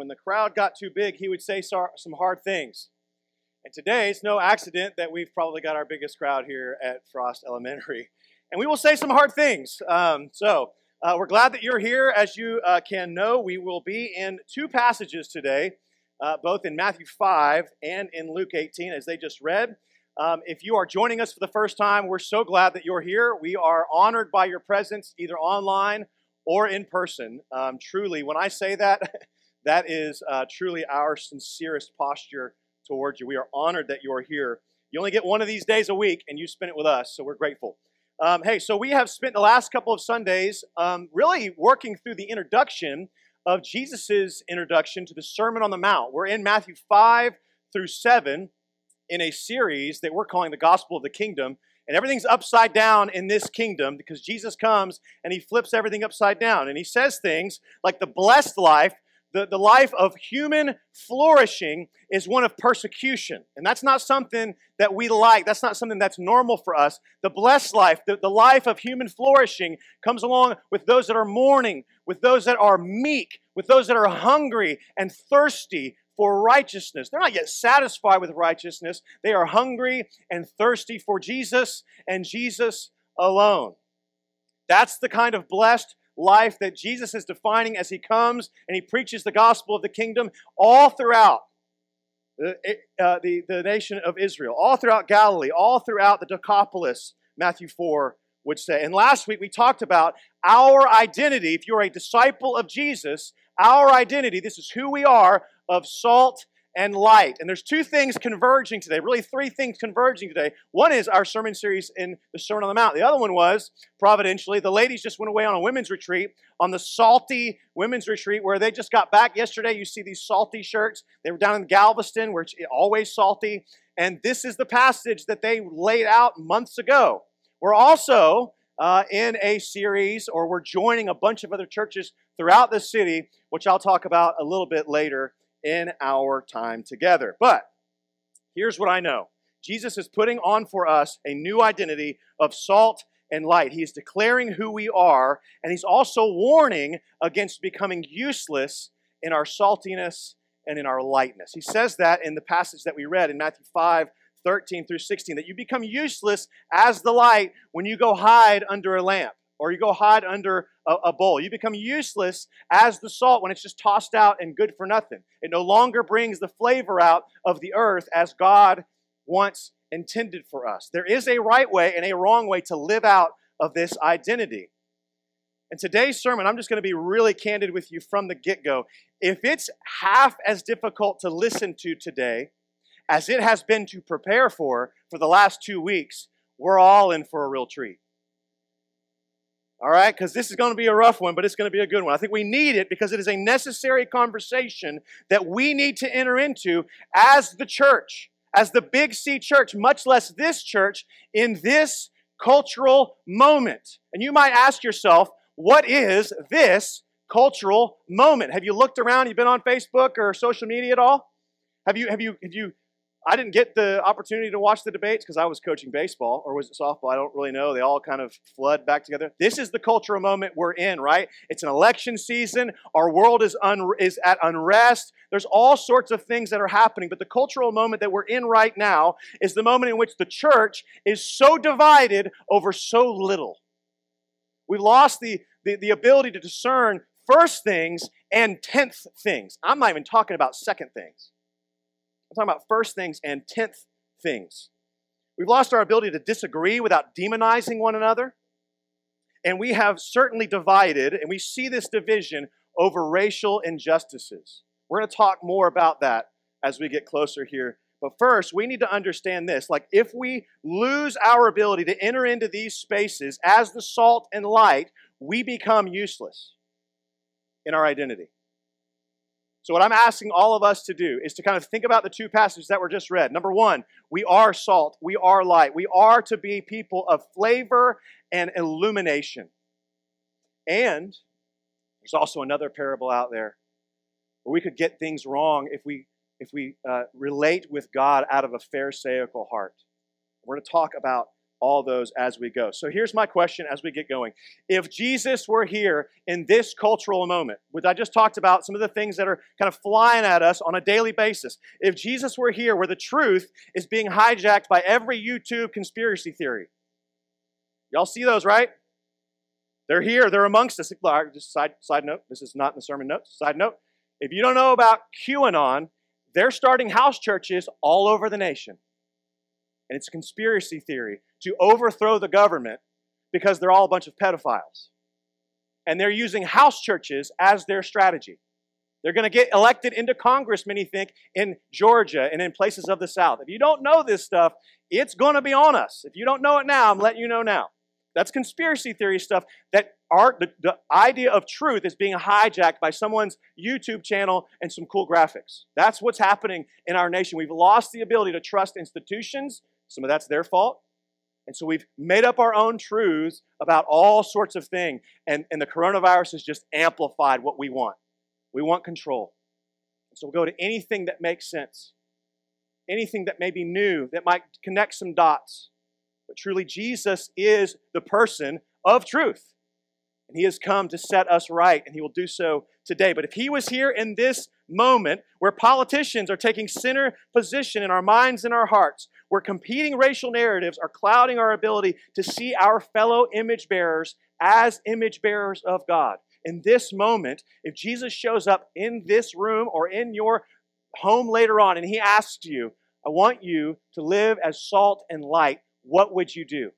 when the crowd got too big, he would say some hard things. And today, it's no accident that we've probably got our biggest crowd here at Frost Elementary. And we will say some hard things. Um, so, uh, we're glad that you're here. As you uh, can know, we will be in two passages today, uh, both in Matthew 5 and in Luke 18, as they just read. Um, if you are joining us for the first time, we're so glad that you're here. We are honored by your presence, either online or in person. Um, truly, when I say that, that is uh, truly our sincerest posture towards you. We are honored that you are here. You only get one of these days a week, and you spend it with us, so we're grateful. Um, hey, so we have spent the last couple of Sundays um, really working through the introduction of Jesus' introduction to the Sermon on the Mount. We're in Matthew 5 through 7 in a series that we're calling the Gospel of the Kingdom. And everything's upside down in this kingdom because Jesus comes and he flips everything upside down. And he says things like the blessed life the, the life of human flourishing is one of persecution. And that's not something that we like. That's not something that's normal for us. The blessed life, the, the life of human flourishing, comes along with those that are mourning, with those that are meek, with those that are hungry and thirsty for righteousness. They're not yet satisfied with righteousness. They are hungry and thirsty for Jesus and Jesus alone. That's the kind of blessed life that Jesus is defining as he comes and he preaches the gospel of the kingdom all throughout the, uh, the, the nation of Israel, all throughout Galilee, all throughout the Decapolis, Matthew 4 would say. And last week we talked about our identity. If you're a disciple of Jesus, our identity, this is who we are, of salt and light. And there's two things converging today, really three things converging today. One is our sermon series in the Sermon on the Mount. The other one was, providentially, the ladies just went away on a women's retreat, on the salty women's retreat, where they just got back yesterday. You see these salty shirts. They were down in Galveston, where it's always salty. And this is the passage that they laid out months ago. We're also uh, in a series, or we're joining a bunch of other churches throughout the city, which I'll talk about a little bit later in our time together. But here's what I know Jesus is putting on for us a new identity of salt and light. He's declaring who we are, and he's also warning against becoming useless in our saltiness and in our lightness. He says that in the passage that we read in Matthew 5 13 through 16, that you become useless as the light when you go hide under a lamp or you go hide under a, a, bowl. You become useless as the salt when it's just tossed out and good for nothing. It no longer brings the flavor out of the earth as God once intended for us. There is a right way and a wrong way to live out of this identity. In today's sermon, I'm just going to be really candid with you from the get go. If it's half as difficult to listen to today as it has been to prepare for for the last two weeks, we're all in for a real treat. All right, because this is going to be a rough one, but it's going to be a good one. I think we need it because it is a necessary conversation that we need to enter into as the church, as the Big C church, much less this church, in this cultural moment. And you might ask yourself, what is this cultural moment? Have you looked around? You've been on Facebook or social media at all? Have you, have you, have you I didn't get the opportunity to watch the debates because I was coaching baseball or was it softball? I don't really know. They all kind of flood back together. This is the cultural moment we're in, right? It's an election season. Our world is un- is at unrest. There's all sorts of things that are happening, but the cultural moment that we're in right now is the moment in which the church is so divided over so little. We've lost the, the, the ability to discern first things and tenth things. I'm not even talking about second things. I'm talking about first things and tenth things. We've lost our ability to disagree without demonizing one another. And we have certainly divided, and we see this division over racial injustices. We're going to talk more about that as we get closer here. But first, we need to understand this. Like, if we lose our ability to enter into these spaces as the salt and light, we become useless in our identity. So, what I'm asking all of us to do is to kind of think about the two passages that were just read. Number one, we are salt, we are light, we are to be people of flavor and illumination. And there's also another parable out there where we could get things wrong if we if we uh, relate with God out of a pharisaical heart. We're going to talk about all those as we go. So here's my question as we get going. If Jesus were here in this cultural moment, which I just talked about, some of the things that are kind of flying at us on a daily basis, if Jesus were here where the truth is being hijacked by every YouTube conspiracy theory, y'all see those, right? They're here, they're amongst us. Just side, side note, this is not in the sermon notes. Side note, if you don't know about QAnon, they're starting house churches all over the nation. And it's a conspiracy theory to overthrow the government because they're all a bunch of pedophiles. And they're using house churches as their strategy. They're going to get elected into Congress, many think, in Georgia and in places of the South. If you don't know this stuff, it's going to be on us. If you don't know it now, I'm letting you know now. That's conspiracy theory stuff that are the, the idea of truth is being hijacked by someone's YouTube channel and some cool graphics. That's what's happening in our nation. We've lost the ability to trust institutions. Some of that's their fault. And so we've made up our own truths about all sorts of things. And, and the coronavirus has just amplified what we want. We want control. And so we'll go to anything that makes sense, anything that may be new, that might connect some dots. But truly, Jesus is the person of truth. And he has come to set us right, and he will do so today. But if he was here in this moment where politicians are taking center position in our minds and our hearts, where competing racial narratives are clouding our ability to see our fellow image bearers as image bearers of God. In this moment, if Jesus shows up in this room or in your home later on and he asks you, I want you to live as salt and light, what would you do?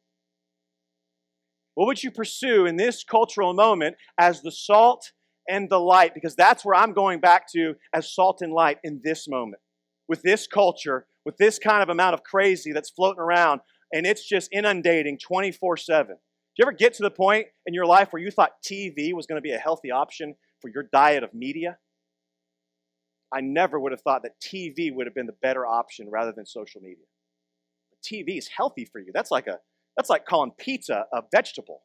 What would you pursue in this cultural moment as the salt and the light? Because that's where I'm going back to as salt and light in this moment. With this culture with this kind of amount of crazy that's floating around and it's just inundating 24 7. Do you ever get to the point in your life where you thought TV was going to be a healthy option for your diet of media? I never would have thought that TV would have been the better option rather than social media. TV is healthy for you. That's like a that's like calling pizza a vegetable.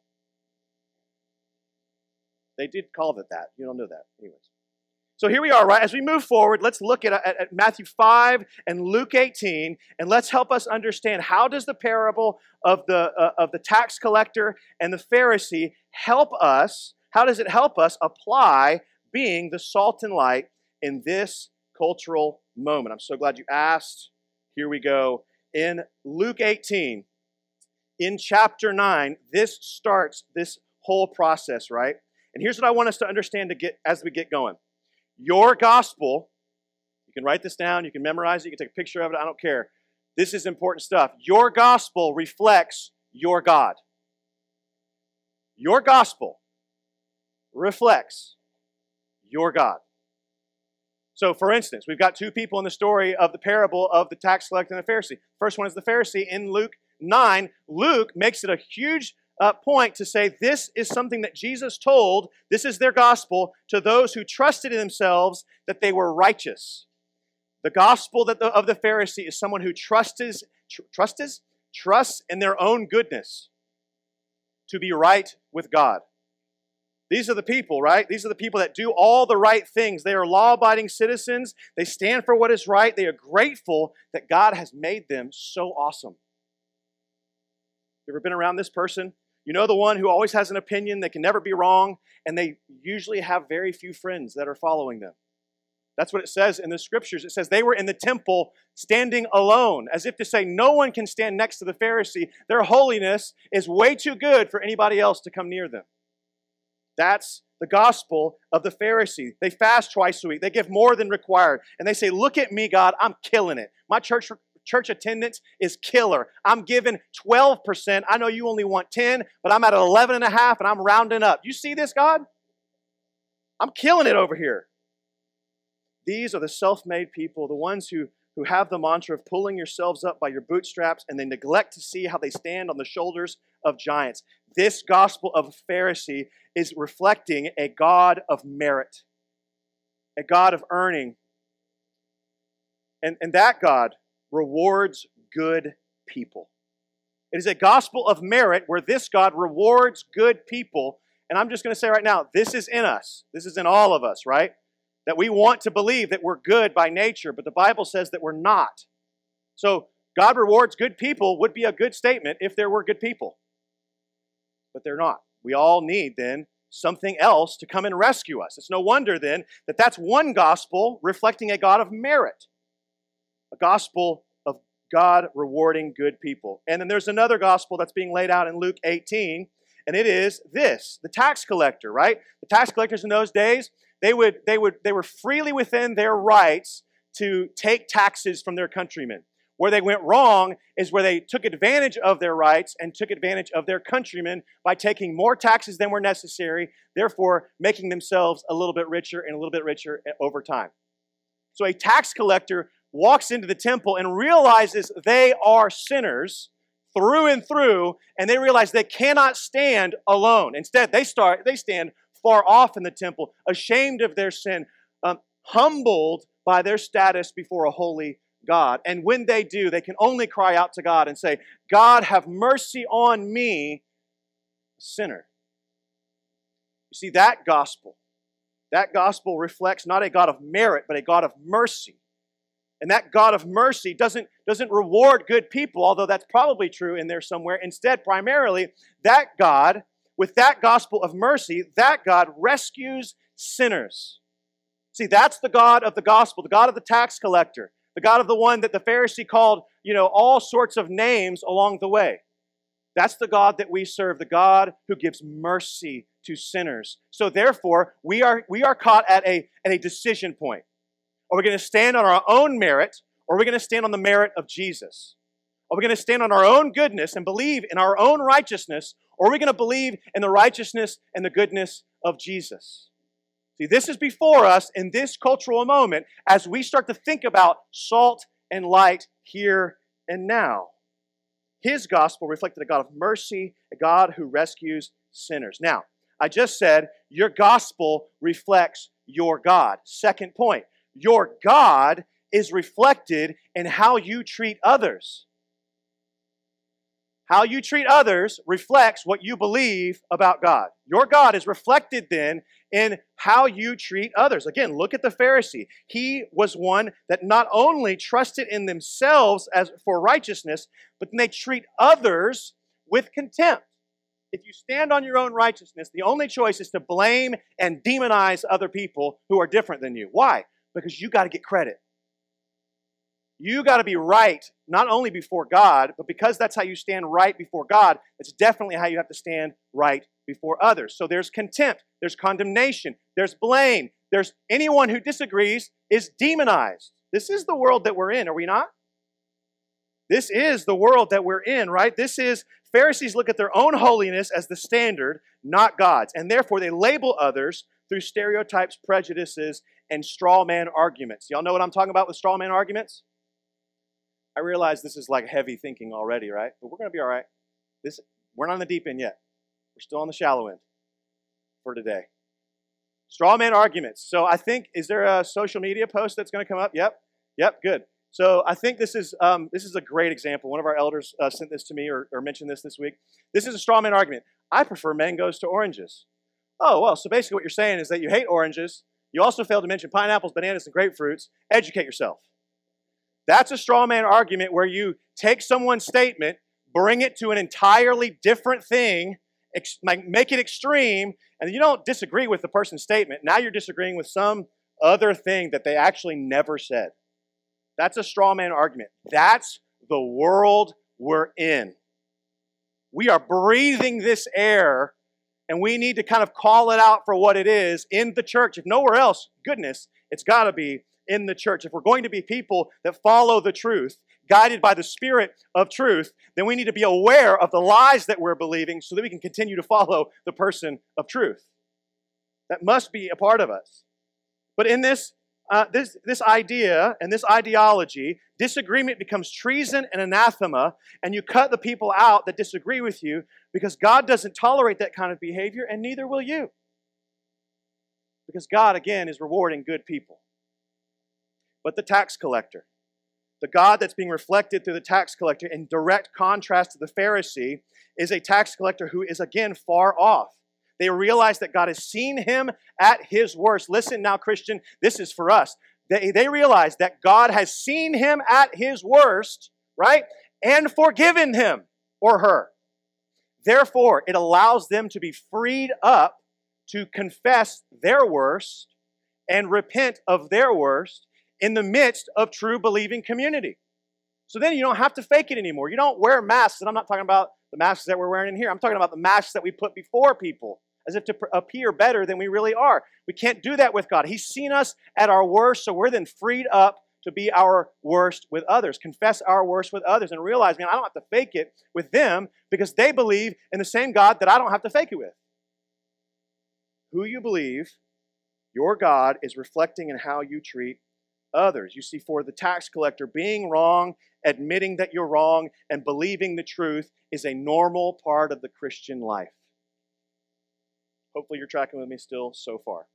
They did call it that. You don't know that. Anyways. So here we are, right? As we move forward, let's look at, at, at, Matthew 5 and Luke 18, and let's help us understand how does the parable of the, uh, of the tax collector and the Pharisee help us, how does it help us apply being the salt and light in this cultural moment? I'm so glad you asked. Here we go. In Luke 18, in chapter 9, this starts this whole process, right? And here's what I want us to understand to get as we get going. Your gospel, you can write this down, you can memorize it, you can take a picture of it, I don't care. This is important stuff. Your gospel reflects your God. Your gospel reflects your God. So, for instance, we've got two people in the story of the parable of the tax collector and the Pharisee. First one is the Pharisee in Luke 9. Luke makes it a huge uh, point to say this is something that Jesus told, this is their gospel, to those who trusted in themselves that they were righteous. The gospel that the, of the Pharisee is someone who trusts, tr- trusts, trusts in their own goodness to be right with God. These are the people, right? These are the people that do all the right things. They are law abiding citizens. They stand for what is right. They are grateful that God has made them so awesome. You ever been around this person? You know the one who always has an opinion that can never be wrong, and they usually have very few friends that are following them. That's what it says in the scriptures. It says they were in the temple standing alone, as if to say, no one can stand next to the Pharisee. Their holiness is way too good for anybody else to come near them. That's the gospel of the Pharisee. They fast twice a week, they give more than required, and they say, Look at me, God, I'm killing it. My church church attendance is killer. I'm giving 12%. I know you only want 10, but I'm at 11 and a half and I'm rounding up. You see this, God? I'm killing it over here. These are the self-made people, the ones who who have the mantra of pulling yourselves up by your bootstraps and they neglect to see how they stand on the shoulders of giants. This gospel of Pharisee is reflecting a God of merit, a God of earning. And, and that God rewards good people. It is a gospel of merit where this God rewards good people. And I'm just going to say right now, this is in us. This is in all of us, right? That we want to believe that we're good by nature, but the Bible says that we're not. So God rewards good people would be a good statement if there were good people. But they're not. We all need then something else to come and rescue us. It's no wonder then that that's one gospel reflecting a God of merit, a gospel of God rewarding good people. And then there's another gospel that's being laid out in Luke 18, and it is this the tax collector, right? The tax collectors in those days, they would they would they were freely within their rights to take taxes from their countrymen. Where they went wrong is where they took advantage of their rights and took advantage of their countrymen by taking more taxes than were necessary, therefore making themselves a little bit richer and a little bit richer over time. So a tax collector walks into the temple and realizes they are sinners through and through, and they realize they cannot stand alone. Instead, they start they stand far off in the temple, ashamed of their sin, um, humbled by their status before a holy God. And when they do, they can only cry out to God and say, God, have mercy on me, sinner. You see, that gospel, that gospel reflects not a God of merit, but a God of mercy. And that God of mercy doesn't, doesn't reward good people, although that's probably true in there somewhere. Instead, primarily, that God, with that gospel of mercy, that God rescues sinners. See, that's the God of the gospel, the God of the tax collector the God of the one that the Pharisee called, you know, all sorts of names along the way. That's the God that we serve, the God who gives mercy to sinners. So therefore, we are, we are caught at a, at a decision point. Are we going to stand on our own merit, or are we going to stand on the merit of Jesus? Are we going to stand on our own goodness and believe in our own righteousness, or are we going to believe in the righteousness and the goodness of Jesus? See, this is before us in this cultural moment as we start to think about salt and light here and now. His gospel reflected a God of mercy, a God who rescues sinners. Now, I just said your gospel reflects your God. Second point, your God is reflected in how you treat others. How you treat others reflects what you believe about God. Your God is reflected then in how you treat others. Again, look at the Pharisee. He was one that not only trusted in themselves as for righteousness, but then they treat others with contempt. If you stand on your own righteousness, the only choice is to blame and demonize other people who are different than you. Why? Because you got to get credit. You got to be right, not only before God, but because that's how you stand right before God, it's definitely how you have to stand right before others. So there's contempt, there's condemnation, there's blame, there's anyone who disagrees is demonized. This is the world that we're in, are we not? This is the world that we're in, right? This is, Pharisees look at their own holiness as the standard, not God's. And therefore, they label others through stereotypes, prejudices, and straw man arguments. Y'all know what I'm talking about with straw man arguments? I realize this is like heavy thinking already, right? But we're going to be all right. This, we're not on the deep end yet. We're still on the shallow end for today. Straw man arguments. So I think, is there a social media post that's going to come up? Yep. Yep, good. So I think this is um, this is a great example. One of our elders uh, sent this to me or, or mentioned this this week. This is a straw man argument. I prefer mangoes to oranges. Oh well, so basically what you're saying is that you hate oranges. You also failed to mention pineapples, bananas, and grapefruits. Educate yourself. That's a straw man argument where you take someone's statement, bring it to an entirely different thing, make it extreme, and you don't disagree with the person's statement. Now you're disagreeing with some other thing that they actually never said. That's a straw man argument. That's the world we're in. We are breathing this air, and we need to kind of call it out for what it is in the church. If nowhere else, goodness, it's got to be in the church, if we're going to be people that follow the truth, guided by the Spirit of truth, then we need to be aware of the lies that we're believing so that we can continue to follow the person of truth. That must be a part of us. But in this, uh, this, this idea and this ideology, disagreement becomes treason and anathema, and you cut the people out that disagree with you because God doesn't tolerate that kind of behavior, and neither will you. Because God, again, is rewarding good people but the tax collector. The God that's being reflected through the tax collector, in direct contrast to the Pharisee, is a tax collector who is again far off. They realize that God has seen him at his worst. Listen now, Christian, this is for us. They, they realize that God has seen him at his worst right? And forgiven him or her. Therefore, it allows them to be freed up to confess their worst and repent of their worst in the midst of true believing community. So then you don't have to fake it anymore. You don't wear masks, and I'm not talking about the masks that we're wearing in here. I'm talking about the masks that we put before people as if to appear better than we really are. We can't do that with God. He's seen us at our worst, so we're then freed up to be our worst with others, confess our worst with others, and realize, man, I don't have to fake it with them because they believe in the same God that I don't have to fake it with. Who you believe, your God, is reflecting in how you treat others. You see, for the tax collector, being wrong, admitting that you're wrong, and believing the truth is a normal part of the Christian life. Hopefully, you're tracking with me still so far.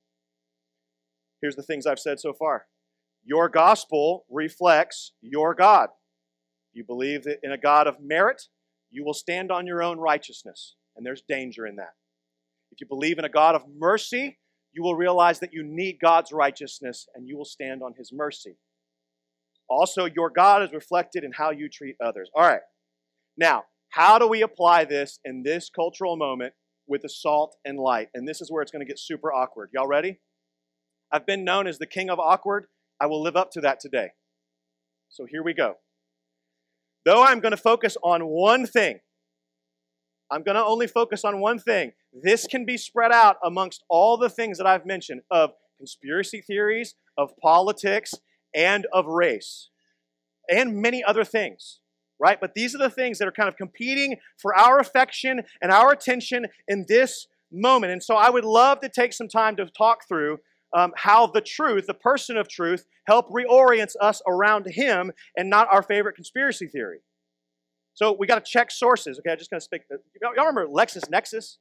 Here's the things I've said so far your gospel reflects your God. You believe in a God of merit, you will stand on your own righteousness, and there's danger in that. If you believe in a God of mercy, you will realize that you need God's righteousness and you will stand on his mercy. Also, your God is reflected in how you treat others. All right. Now, how do we apply this in this cultural moment with the salt and light? And this is where it's going to get super awkward. Y'all ready? I've been known as the king of awkward. I will live up to that today. So here we go. Though I'm going to focus on one thing, I'm going to only focus on one thing. This can be spread out amongst all the things that I've mentioned of conspiracy theories, of politics, and of race, and many other things, right? But these are the things that are kind of competing for our affection and our attention in this moment. And so I would love to take some time to talk through um, how the truth, the person of truth, help reorients us around him and not our favorite conspiracy theory. So we got to check sources. Okay, I'm just going to speak. Uh, y'all remember LexisNexis?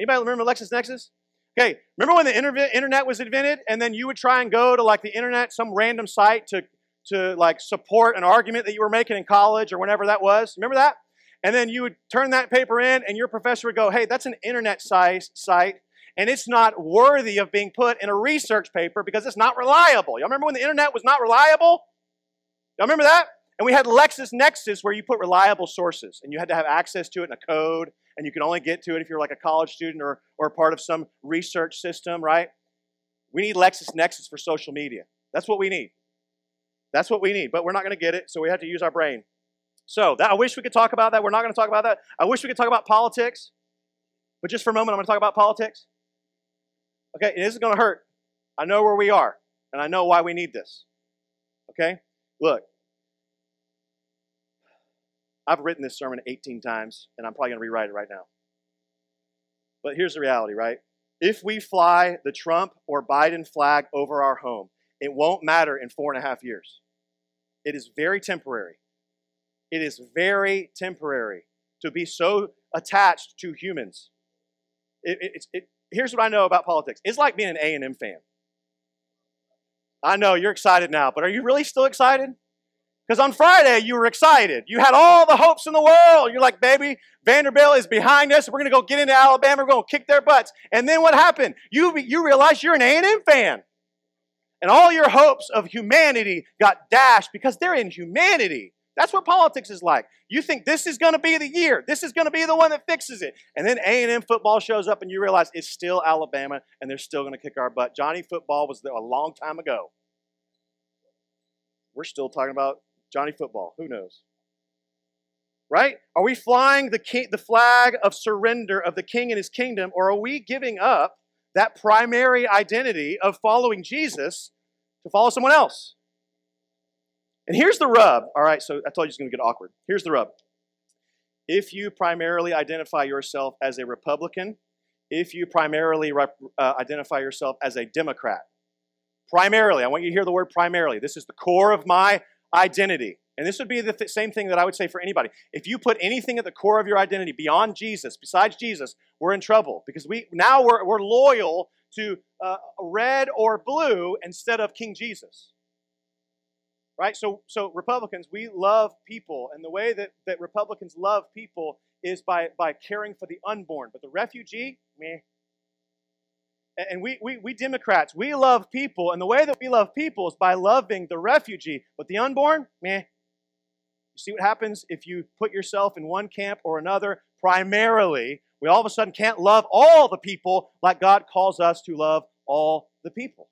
Anybody remember LexisNexis? Okay, remember when the internet was invented, and then you would try and go to like the internet, some random site to to like support an argument that you were making in college or whenever that was. Remember that? And then you would turn that paper in, and your professor would go, "Hey, that's an internet size site." And it's not worthy of being put in a research paper because it's not reliable. Y'all remember when the internet was not reliable? Y'all remember that? And we had LexisNexis where you put reliable sources and you had to have access to it in a code and you could only get to it if you're like a college student or, or part of some research system, right? We need LexisNexis for social media. That's what we need. That's what we need, but we're not going to get it, so we have to use our brain. So that, I wish we could talk about that. We're not going to talk about that. I wish we could talk about politics, but just for a moment, I'm going to talk about politics. Okay, this is going to hurt. I know where we are, and I know why we need this. Okay? Look, I've written this sermon 18 times, and I'm probably going to rewrite it right now. But here's the reality, right? If we fly the Trump or Biden flag over our home, it won't matter in four and a half years. It is very temporary. It is very temporary to be so attached to humans. It, it, here's what I know about politics. It's like being an A&M fan. I know you're excited now, but are you really still excited? Because on Friday, you were excited. You had all the hopes in the world. You're like, baby, Vanderbilt is behind us. We're going to go get into Alabama. We're going to kick their butts. And then what happened? You, you realize you're an A&M fan. And all your hopes of humanity got dashed because they're in humanity. That's what politics is like. You think this is going to be the year. This is going to be the one that fixes it. And then A&M football shows up and you realize it's still Alabama and they're still going to kick our butt. Johnny football was there a long time ago. We're still talking about Johnny Football, who knows? Right? Are we flying the, king, the flag of surrender of the king and his kingdom, or are we giving up that primary identity of following Jesus to follow someone else? And here's the rub. All right, so I told you it's going to get awkward. Here's the rub. If you primarily identify yourself as a Republican, if you primarily rep, uh, identify yourself as a Democrat, primarily, I want you to hear the word primarily. This is the core of my identity. And this would be the th- same thing that I would say for anybody. If you put anything at the core of your identity beyond Jesus, besides Jesus, we're in trouble because we now we're, we're loyal to uh, red or blue instead of King Jesus. Right? So, so Republicans, we love people, and the way that, that Republicans love people is by, by caring for the unborn. But the refugee, meh, and we, we, we Democrats, we love people, and the way that we love people is by loving the refugee. But the unborn, meh. You see what happens if you put yourself in one camp or another? Primarily, we all of a sudden can't love all the people like God calls us to love all the people.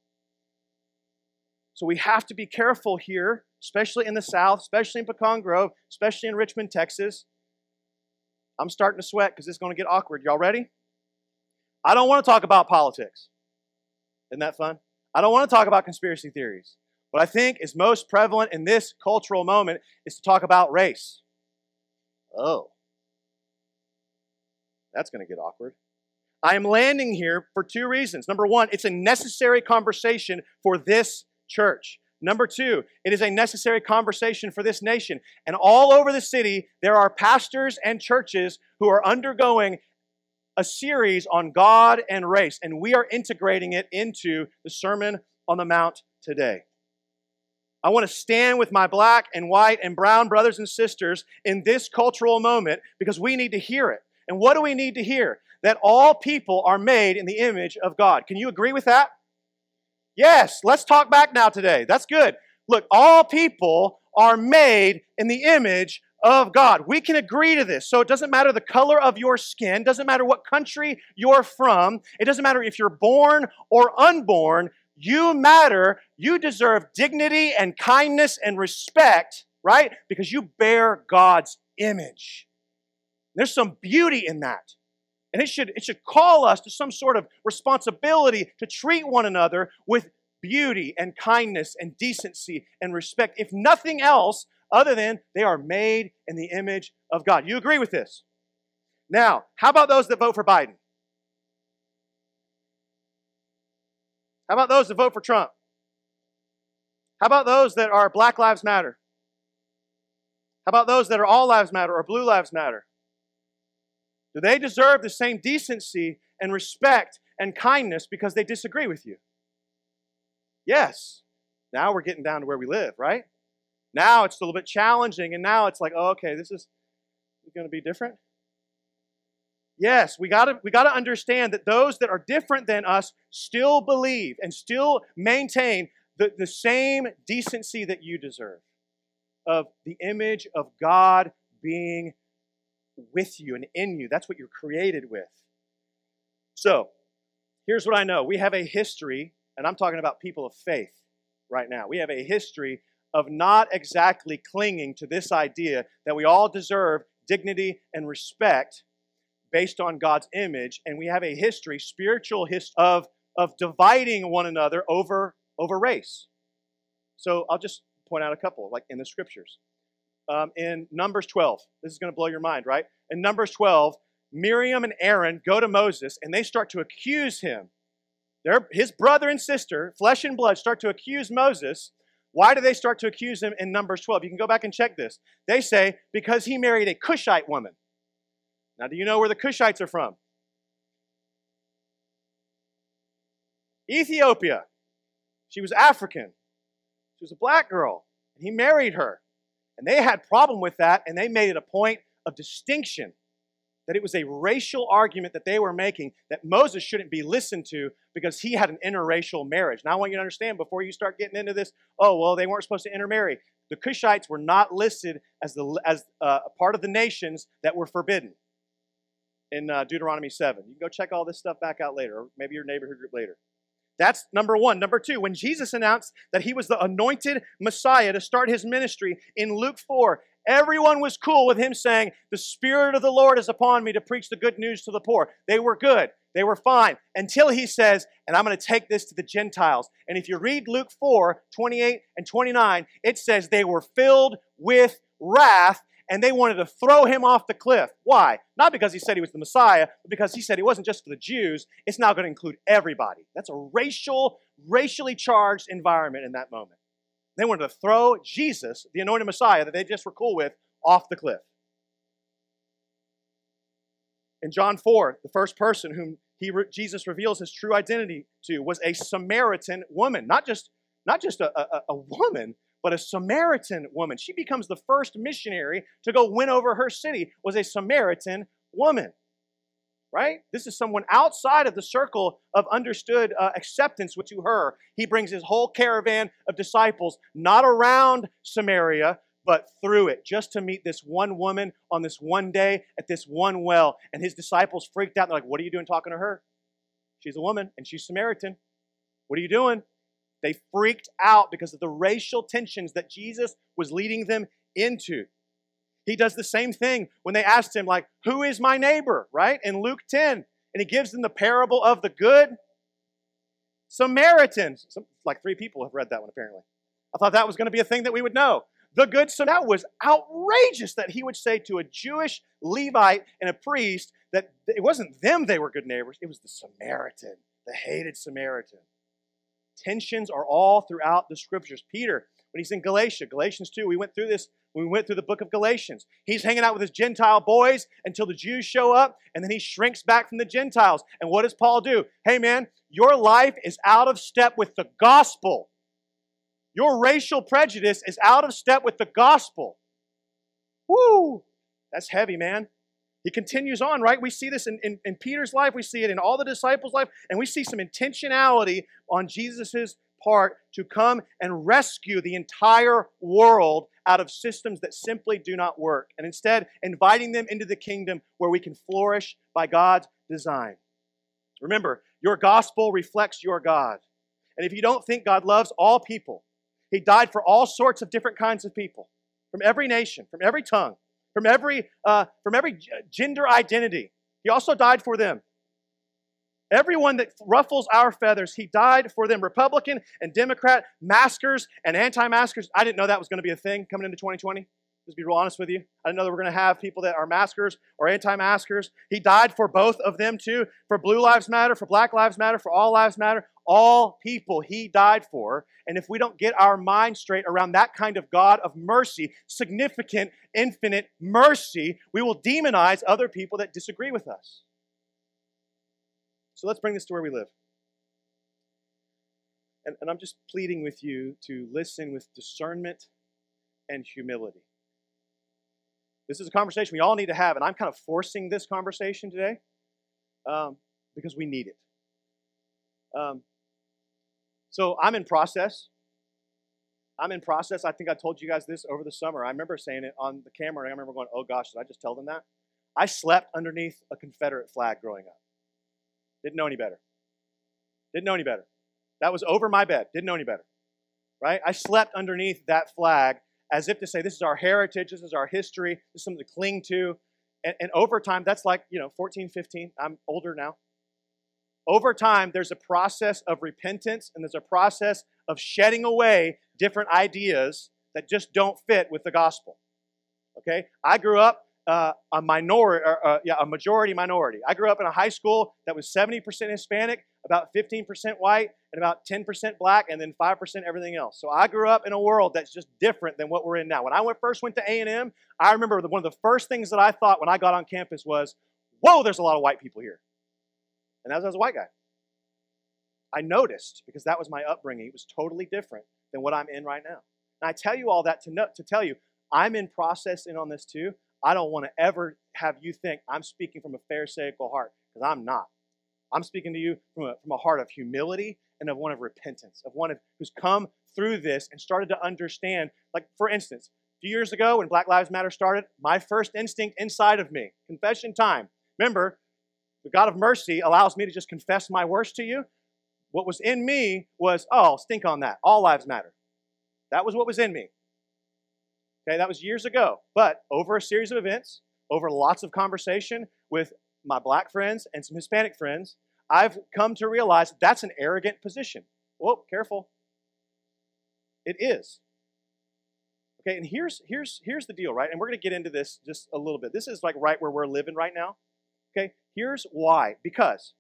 So we have to be careful here, especially in the South, especially in Pecan Grove, especially in Richmond, Texas. I'm starting to sweat because it's going to get awkward. Y'all ready? I don't want to talk about politics. Isn't that fun? I don't want to talk about conspiracy theories. What I think is most prevalent in this cultural moment is to talk about race. Oh. That's going to get awkward. I am landing here for two reasons. Number one, it's a necessary conversation for this church. Number two, it is a necessary conversation for this nation. And all over the city, there are pastors and churches who are undergoing a series on God and race, and we are integrating it into the Sermon on the Mount today. I want to stand with my black and white and brown brothers and sisters in this cultural moment because we need to hear it. And what do we need to hear? That all people are made in the image of God. Can you agree with that? Yes, let's talk back now today. That's good. Look, all people are made in the image of God. We can agree to this. So it doesn't matter the color of your skin, doesn't matter what country you're from, it doesn't matter if you're born or unborn, you matter. You deserve dignity and kindness and respect, right? Because you bear God's image. There's some beauty in that. And it should, it should call us to some sort of responsibility to treat one another with beauty and kindness and decency and respect, if nothing else, other than they are made in the image of God. You agree with this? Now, how about those that vote for Biden? How about those that vote for Trump? How about those that are Black Lives Matter? How about those that are All Lives Matter or Blue Lives Matter? Do they deserve the same decency and respect and kindness because they disagree with you? Yes. Now we're getting down to where we live, right? Now it's a little bit challenging, and now it's like, oh, okay, this is going to be different. Yes, we got to we got to understand that those that are different than us still believe and still maintain the, the same decency that you deserve of the image of God being with you and in you. That's what you're created with. So, here's what I know. We have a history, and I'm talking about people of faith right now. We have a history of not exactly clinging to this idea that we all deserve dignity and respect based on God's image, and we have a history, spiritual history, of, of dividing one another over, over race. So I'll just point out a couple, like in the scriptures. Um, in Numbers 12, this is going to blow your mind, right? In Numbers 12, Miriam and Aaron go to Moses and they start to accuse him. Their, his brother and sister, flesh and blood, start to accuse Moses. Why do they start to accuse him in Numbers 12? You can go back and check this. They say, because he married a Cushite woman. Now, do you know where the Cushites are from? Ethiopia. She was African. She was a black girl. And he married her. And they had problem with that, and they made it a point of distinction that it was a racial argument that they were making that Moses shouldn't be listened to because he had an interracial marriage. Now, I want you to understand before you start getting into this, oh, well, they weren't supposed to intermarry. The Cushites were not listed as, the, as uh, part of the nations that were forbidden in uh, Deuteronomy 7. You can go check all this stuff back out later, or maybe your neighborhood group later. That's number one. Number two, when Jesus announced that he was the anointed Messiah to start his ministry in Luke 4, everyone was cool with him saying, The Spirit of the Lord is upon me to preach the good news to the poor. They were good. They were fine until he says, and I'm going to take this to the Gentiles. And if you read Luke 4 28 and 29, it says they were filled with wrath and they wanted to throw him off the cliff. Why? Not because he said he was the Messiah, but because he said it wasn't just for the Jews, it's now going to include everybody. That's a racial, racially charged environment in that moment. They wanted to throw Jesus, the anointed Messiah that they just were cool with, off the cliff. In John 4, the first person whom he, Jesus reveals his true identity to was a Samaritan woman, not just, not just a, a, a woman, but a Samaritan woman. She becomes the first missionary to go win over her city was a Samaritan woman. Right? This is someone outside of the circle of understood uh, acceptance to her. He brings his whole caravan of disciples, not around Samaria, but through it, just to meet this one woman on this one day at this one well. And his disciples freaked out. They're like, What are you doing talking to her? She's a woman and she's Samaritan. What are you doing? They freaked out because of the racial tensions that Jesus was leading them into. He does the same thing when they asked him, like, who is my neighbor, right? In Luke 10. And he gives them the parable of the good Samaritans. Some, like three people have read that one, apparently. I thought that was going to be a thing that we would know. The good Samaritan. That was outrageous that he would say to a Jewish Levite and a priest that it wasn't them they were good neighbors, it was the Samaritan, the hated Samaritan. Tensions are all throughout the scriptures. Peter, when he's in Galatia, Galatians 2, we went through this we went through the book of Galatians. He's hanging out with his Gentile boys until the Jews show up, and then he shrinks back from the Gentiles. And what does Paul do? Hey, man, your life is out of step with the gospel. Your racial prejudice is out of step with the gospel. Woo! That's heavy, man. He continues on, right? We see this in, in, in, Peter's life, we see it in all the disciples' life, and we see some intentionality on Jesus' part to come and rescue the entire world out of systems that simply do not work, and instead inviting them into the kingdom where we can flourish by God's design. Remember, your gospel reflects your God. And if you don't think God loves all people, He died for all sorts of different kinds of people, from every nation, from every tongue, from every, uh, from every gender identity. He also died for them. Everyone that ruffles our feathers, he died for them. Republican and Democrat, maskers and anti maskers. I didn't know that was going to be a thing coming into 2020. Just be real honest with you. I know that we're going to have people that are maskers or anti maskers. He died for both of them too for Blue Lives Matter, for Black Lives Matter, for All Lives Matter. All people he died for. And if we don't get our mind straight around that kind of God of mercy, significant, infinite mercy, we will demonize other people that disagree with us. So let's bring this to where we live. And, and I'm just pleading with you to listen with discernment and humility. This is a conversation we all need to have, and I'm kind of forcing this conversation today um, because we need it. Um, so I'm in process. I'm in process. I think I told you guys this over the summer. I remember saying it on the camera, and I remember going, oh gosh, did I just tell them that? I slept underneath a Confederate flag growing up. Didn't know any better. Didn't know any better. That was over my bed. Didn't know any better. Right? I slept underneath that flag as if to say, this is our heritage, this is our history, this is something to cling to. And, and over time, that's like, you know, 14, 15. I'm older now. Over time, there's a process of repentance and there's a process of shedding away different ideas that just don't fit with the gospel. Okay? I grew up uh, a minority, uh, yeah, a majority minority. I grew up in a high school that was 70% Hispanic, about 15% white, and about 10% black, and then 5% everything else. So I grew up in a world that's just different than what we're in now. When I went, first went to A&M, I remember one of the first things that I thought when I got on campus was, whoa, there's a lot of white people here. And that was as a white guy. I noticed because that was my upbringing. It was totally different than what I'm in right now. And I tell you all that to, to tell you, I'm in processing on this too. I don't want to ever have you think I'm speaking from a pharisaical heart, because I'm not. I'm speaking to you from a, from a heart of humility and of one of repentance, of one of, who's come through this and started to understand. Like, for instance, a few years ago when Black Lives Matter started, my first instinct inside of me, confession time. Remember, the God of mercy allows me to just confess my worst to you. What was in me was, oh, stink on that. All lives matter. That was what was in me. Okay, that was years ago. But over a series of events, over lots of conversation with my black friends and some Hispanic friends, I've come to realize that's an arrogant position. Whoa, careful. It is. Okay, and here's here's here's the deal, right? And we're going to get into this just a little bit. This is like right where we're living right now. Okay, here's why. Because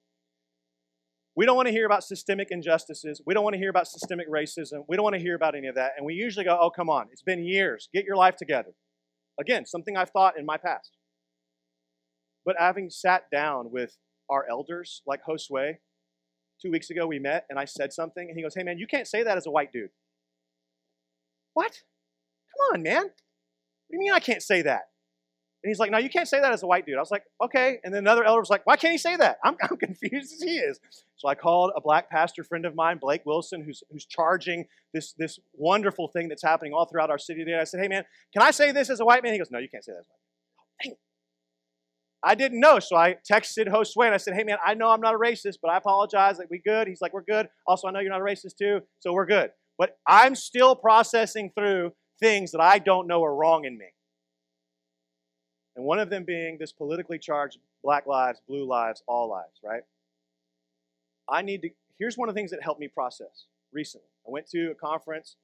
we don't want to hear about systemic injustices. We don't want to hear about systemic racism. We don't want to hear about any of that. And we usually go, oh, come on, it's been years. Get your life together. Again, something I've thought in my past. But having sat down with our elders, like Josue, two weeks ago we met and I said something, and he goes, hey, man, you can't say that as a white dude. What? Come on, man. What do you mean I can't say that? And he's like, no, you can't say that as a white dude. I was like, okay. And then another elder was like, why can't he say that? I'm, I'm confused as he is. So I called a black pastor friend of mine, Blake Wilson, who's, who's charging this, this wonderful thing that's happening all throughout our city today. I said, hey, man, can I say this as a white man? He goes, no, you can't say that as a white man. I didn't know, so I texted Josue and I said, hey, man, I know I'm not a racist, but I apologize. Like, we good? He's like, we're good. Also, I know you're not a racist too, so we're good. But I'm still processing through things that I don't know are wrong in me. And one of them being this politically charged black lives, blue lives, all lives, right? I need to, here's one of the things that helped me process recently. I went to a conference,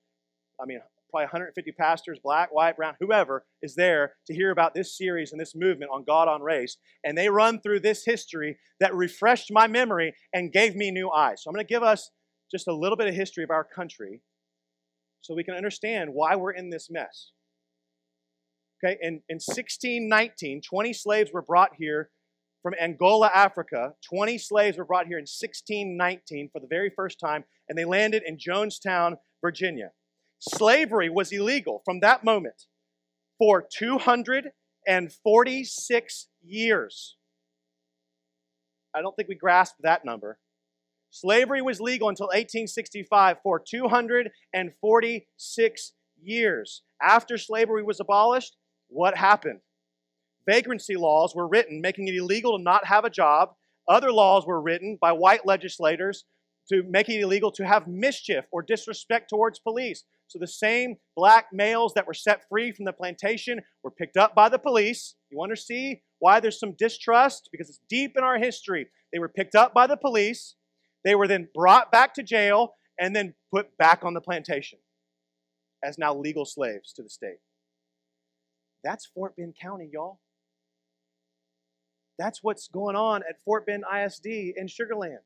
I mean, probably 150 pastors, black, white, brown, whoever, is there to hear about this series and this movement on God on race. And they run through this history that refreshed my memory and gave me new eyes. So I'm going to give us just a little bit of history of our country so we can understand why we're in this mess. Okay, in, in 1619, 20 slaves were brought here from Angola, Africa. 20 slaves were brought here in 1619 for the very first time, and they landed in Jamestown, Virginia. Slavery was illegal from that moment for 246 years. I don't think we grasp that number. Slavery was legal until 1865 for 246 years. After slavery was abolished, what happened? Vagrancy laws were written making it illegal to not have a job. Other laws were written by white legislators to make it illegal to have mischief or disrespect towards police. So the same black males that were set free from the plantation were picked up by the police. You want to see why there's some distrust? Because it's deep in our history. They were picked up by the police. They were then brought back to jail and then put back on the plantation as now legal slaves to the state. That's Fort Bend County, y'all. That's what's going on at Fort Bend ISD in Sugar Land.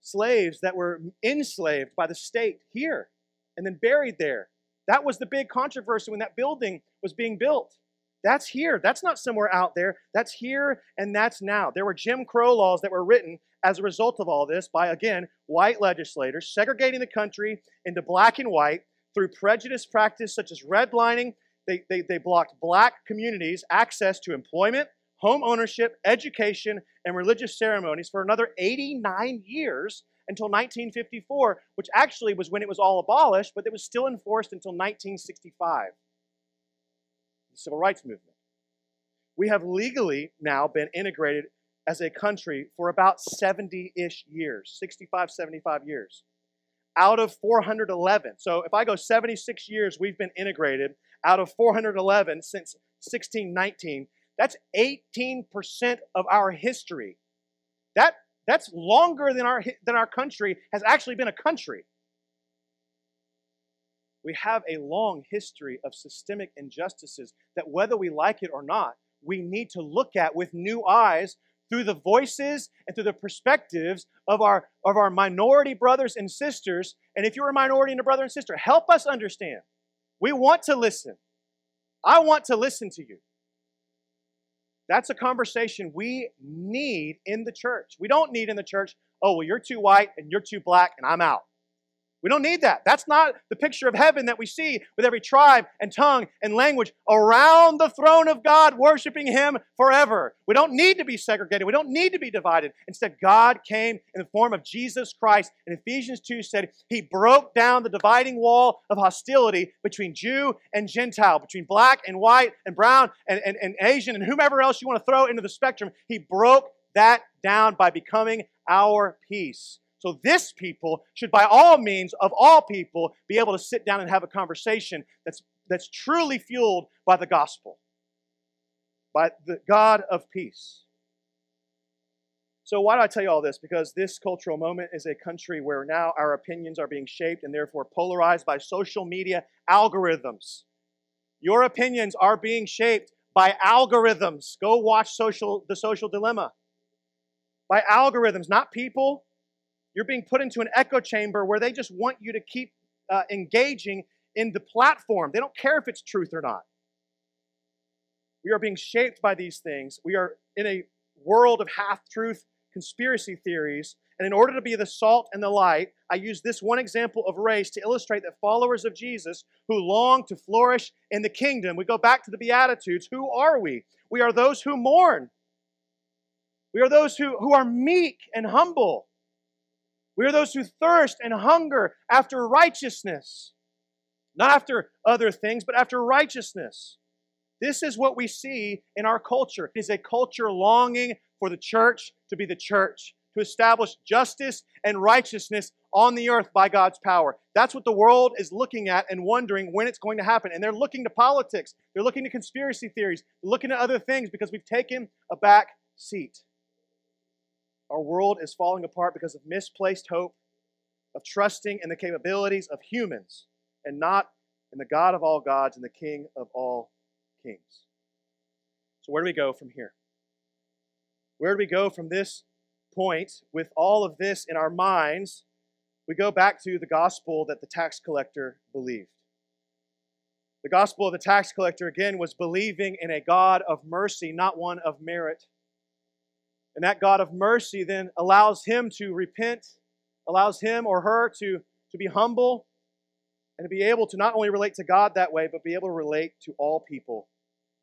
Slaves that were enslaved by the state here and then buried there. That was the big controversy when that building was being built. That's here. That's not somewhere out there. That's here and that's now. There were Jim Crow laws that were written as a result of all this by, again, white legislators segregating the country into black and white through prejudice practice such as redlining they, they, they blocked black communities access to employment, home ownership, education, and religious ceremonies for another 89 years until 1954, which actually was when it was all abolished, but it was still enforced until 1965. The Civil Rights Movement. We have legally now been integrated as a country for about 70 ish years, 65, 75 years, out of 411. So if I go 76 years, we've been integrated out of 411 since 1619. That's 18% of our history. That, that's longer than our, than our country has actually been a country. We have a long history of systemic injustices that, whether we like it or not, we need to look at with new eyes through the voices and through the perspectives of our, of our minority brothers and sisters. And if you're a minority and a brother and sister, help us understand. We want to listen. I want to listen to you. That's a conversation we need in the church. We don't need in the church, oh, well, you're too white and you're too black and I'm out. We don't need that. That's not the picture of heaven that we see with every tribe and tongue and language around the throne of God, worshiping Him forever. We don't need to be segregated. We don't need to be divided. Instead, God came in the form of Jesus Christ. And Ephesians 2 said He broke down the dividing wall of hostility between Jew and Gentile, between black and white and brown and, and, and Asian and whomever else you want to throw into the spectrum. He broke that down by becoming our peace. So, this people should, by all means, of all people, be able to sit down and have a conversation that's, that's truly fueled by the gospel, by the God of peace. So, why do I tell you all this? Because this cultural moment is a country where now our opinions are being shaped and therefore polarized by social media algorithms. Your opinions are being shaped by algorithms. Go watch social, The Social Dilemma. By algorithms, not people, you're being put into an echo chamber where they just want you to keep uh, engaging in the platform. They don't care if it's truth or not. We are being shaped by these things. We are in a world of half truth conspiracy theories, And in order to be the salt and the light, I use this one example of race to illustrate that followers of Jesus who long to flourish in the kingdom, we go back to the Beatitudes. Who are we? We are those who mourn. We are those who, who are meek and humble. We are those who thirst and hunger after righteousness. Not after other things, but after righteousness. This is what we see in our culture. It is a culture longing for the church to be the church, to establish justice and righteousness on the earth by God's power. That's what the world is looking at and wondering when it's going to happen. And they're looking to politics, they're looking to conspiracy theories, looking at other things because we've taken a back seat. Our world is falling apart because of misplaced hope, of trusting in the capabilities of humans and not in the God of all gods and the King of all kings. So, where do we go from here? Where do we go from this point with all of this in our minds? We go back to the gospel that the tax collector believed. The gospel of the tax collector, again, was believing in a God of mercy, not one of merit. And that God of mercy then allows him to repent, allows him or her to, to be humble, and to be able to not only relate to God that way, but be able to relate to all people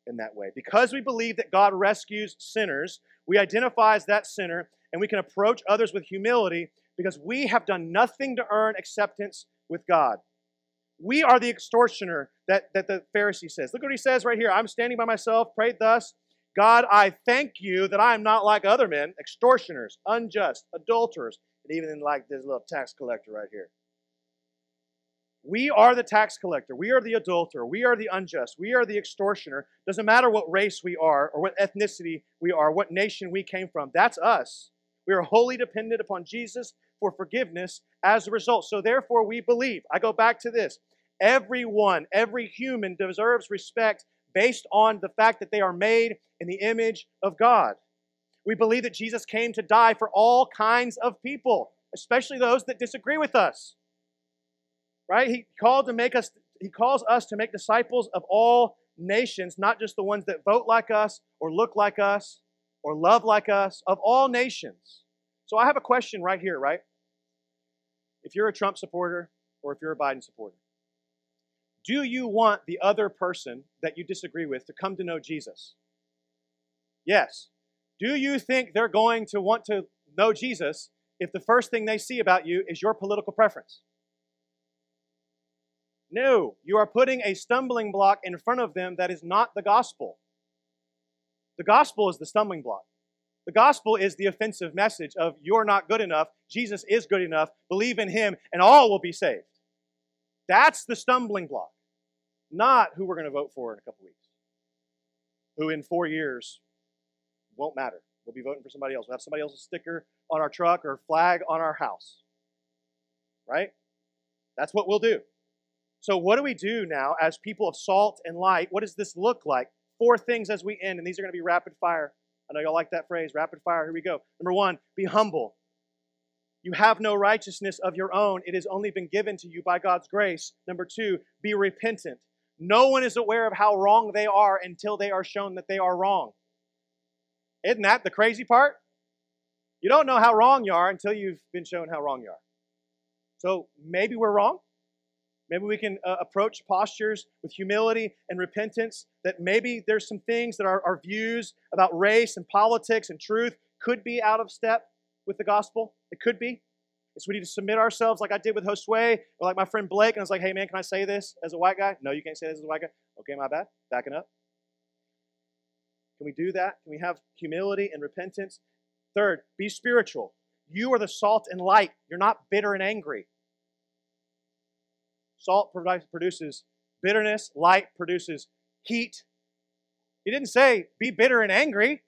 in that way. Because we believe that God rescues sinners, we identify as that sinner, and we can approach others with humility because we have done nothing to earn acceptance with God. We are the extortioner that, that the Pharisee says. Look what he says right here. I'm standing by myself, prayed thus. God, I thank you that I am not like other men, extortioners, unjust, adulterers, and even like this little tax collector right here. We are the tax collector. We are the adulterer. We are the unjust. We are the extortioner. Doesn't matter what race we are or what ethnicity we are, what nation we came from. That's us. We are wholly dependent upon Jesus for forgiveness as a result. So therefore, we believe. I go back to this. Everyone, every human deserves respect based on the fact that they are made in the image of God. We believe that Jesus came to die for all kinds of people, especially those that disagree with us. Right? He called to make us he calls us to make disciples of all nations, not just the ones that vote like us or look like us or love like us, of all nations. So I have a question right here, right? If you're a Trump supporter or if you're a Biden supporter, do you want the other person that you disagree with to come to know Jesus? Yes. Do you think they're going to want to know Jesus if the first thing they see about you is your political preference? No, you are putting a stumbling block in front of them that is not the gospel. The gospel is the stumbling block. The gospel is the offensive message of you're not good enough, Jesus is good enough, believe in him, and all will be saved. That's the stumbling block not who we're going to vote for in a couple weeks, who in four years won't matter. We'll be voting for somebody else. We'll have somebody else's sticker on our truck or flag on our house. Right? That's what we'll do. So, what do we do now as people of salt and light? What does this look like? Four things as we end, and these are going to be rapid fire. I know y'all like that phrase, rapid fire. Here we go. Number one, be humble. You have no righteousness of your own, it has only been given to you by God's grace. Number two, be repentant. No one is aware of how wrong they are until they are shown that they are wrong. Isn't that the crazy part? You don't know how wrong you are until you've been shown how wrong you are. So maybe we're wrong. Maybe we can uh, approach postures with humility and repentance. That maybe there's some things that our, our views about race and politics and truth could be out of step with the gospel. It could be. So we need to submit ourselves like I did with Josue or like my friend Blake. And I was like, hey, man, can I say this as a white guy? No, you can't say this as a white guy. Okay, my bad. Backing up. Can we do that? Can we have humility and repentance? Third, be spiritual. You are the salt and light. You're not bitter and angry. Salt produces bitterness, light produces heat. He didn't say be bitter and angry.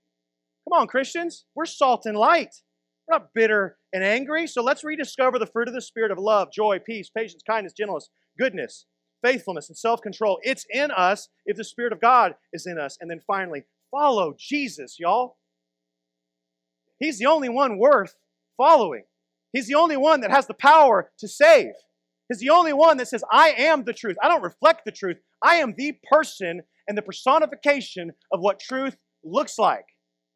Come on, Christians. We're salt and light. We're not bitter and angry. So let's rediscover the fruit of the Spirit of love, joy, peace, patience, kindness, gentleness, goodness, faithfulness, and self control. It's in us if the Spirit of God is in us. And then finally, follow Jesus, y'all. He's the only one worth following. He's the only one that has the power to save. He's the only one that says, I am the truth. I don't reflect the truth. I am the person and the personification of what truth looks like.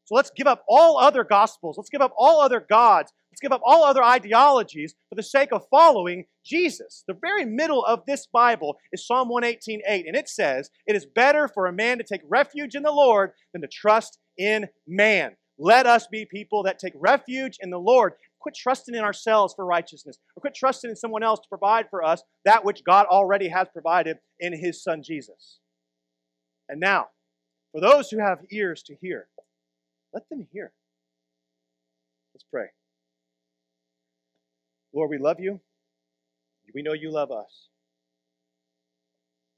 So let's give up all other gospels. Let's give up all other gods. Let's give up all other ideologies for the sake of following Jesus. The very middle of this Bible is Psalm 118:8, and it says, It is better for a man to take refuge in the Lord than to trust in man. Let us be people that take refuge in the Lord. Quit trusting in ourselves for righteousness, or quit trusting in someone else to provide for us that which God already has provided in His Son Jesus. And now, for those who have ears to hear, let them hear. Let's pray. Lord, we love you. We know you love us.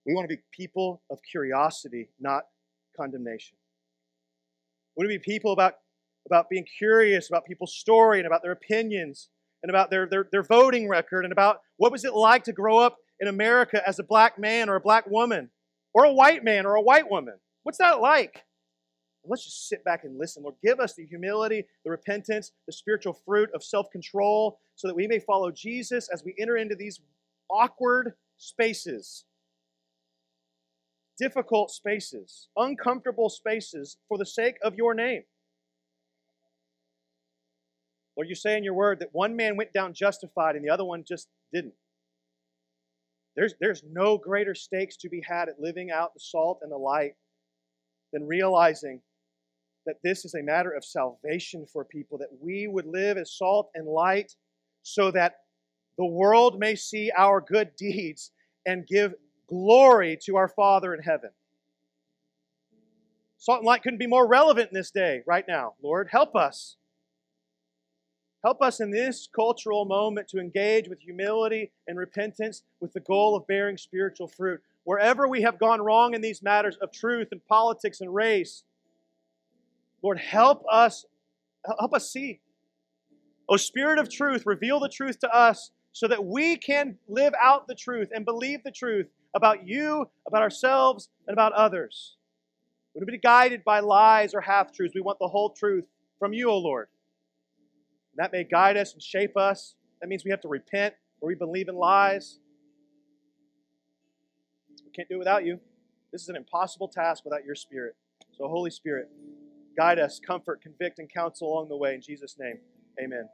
We want to be people of curiosity, not condemnation. We want to be people about, about being curious about people's story and about their opinions and about their, their, their voting record and about what was it like to grow up in America as a black man or a black woman or a white man or a white woman. What's that like? Let's just sit back and listen. Lord, give us the humility, the repentance, the spiritual fruit of self control so that we may follow Jesus as we enter into these awkward spaces, difficult spaces, uncomfortable spaces for the sake of your name. Lord, you say in your word that one man went down justified and the other one just didn't. There's, there's no greater stakes to be had at living out the salt and the light than realizing that this is a matter of salvation for people, that we would live as salt and light so that the world may see our good deeds and give glory to our Father in heaven. Salt and light couldn't be more relevant in this day, right now. Lord, help us. Help us in this cultural moment to engage with humility and repentance with the goal of bearing spiritual fruit. Wherever we have gone wrong in these matters of truth and politics and race, Lord, help us, help us see. O Spirit of truth, reveal the truth to us so that we can live out the truth and believe the truth about you, about ourselves, and about others. We don't be guided by lies or half truths. We want the whole truth from you, O Lord. And that may guide us and shape us. That means we have to repent or we believe in lies. We can't do it without you. This is an impossible task without your Spirit. So, Holy Spirit, Guide us, comfort, convict, and counsel along the way. In Jesus' name, amen.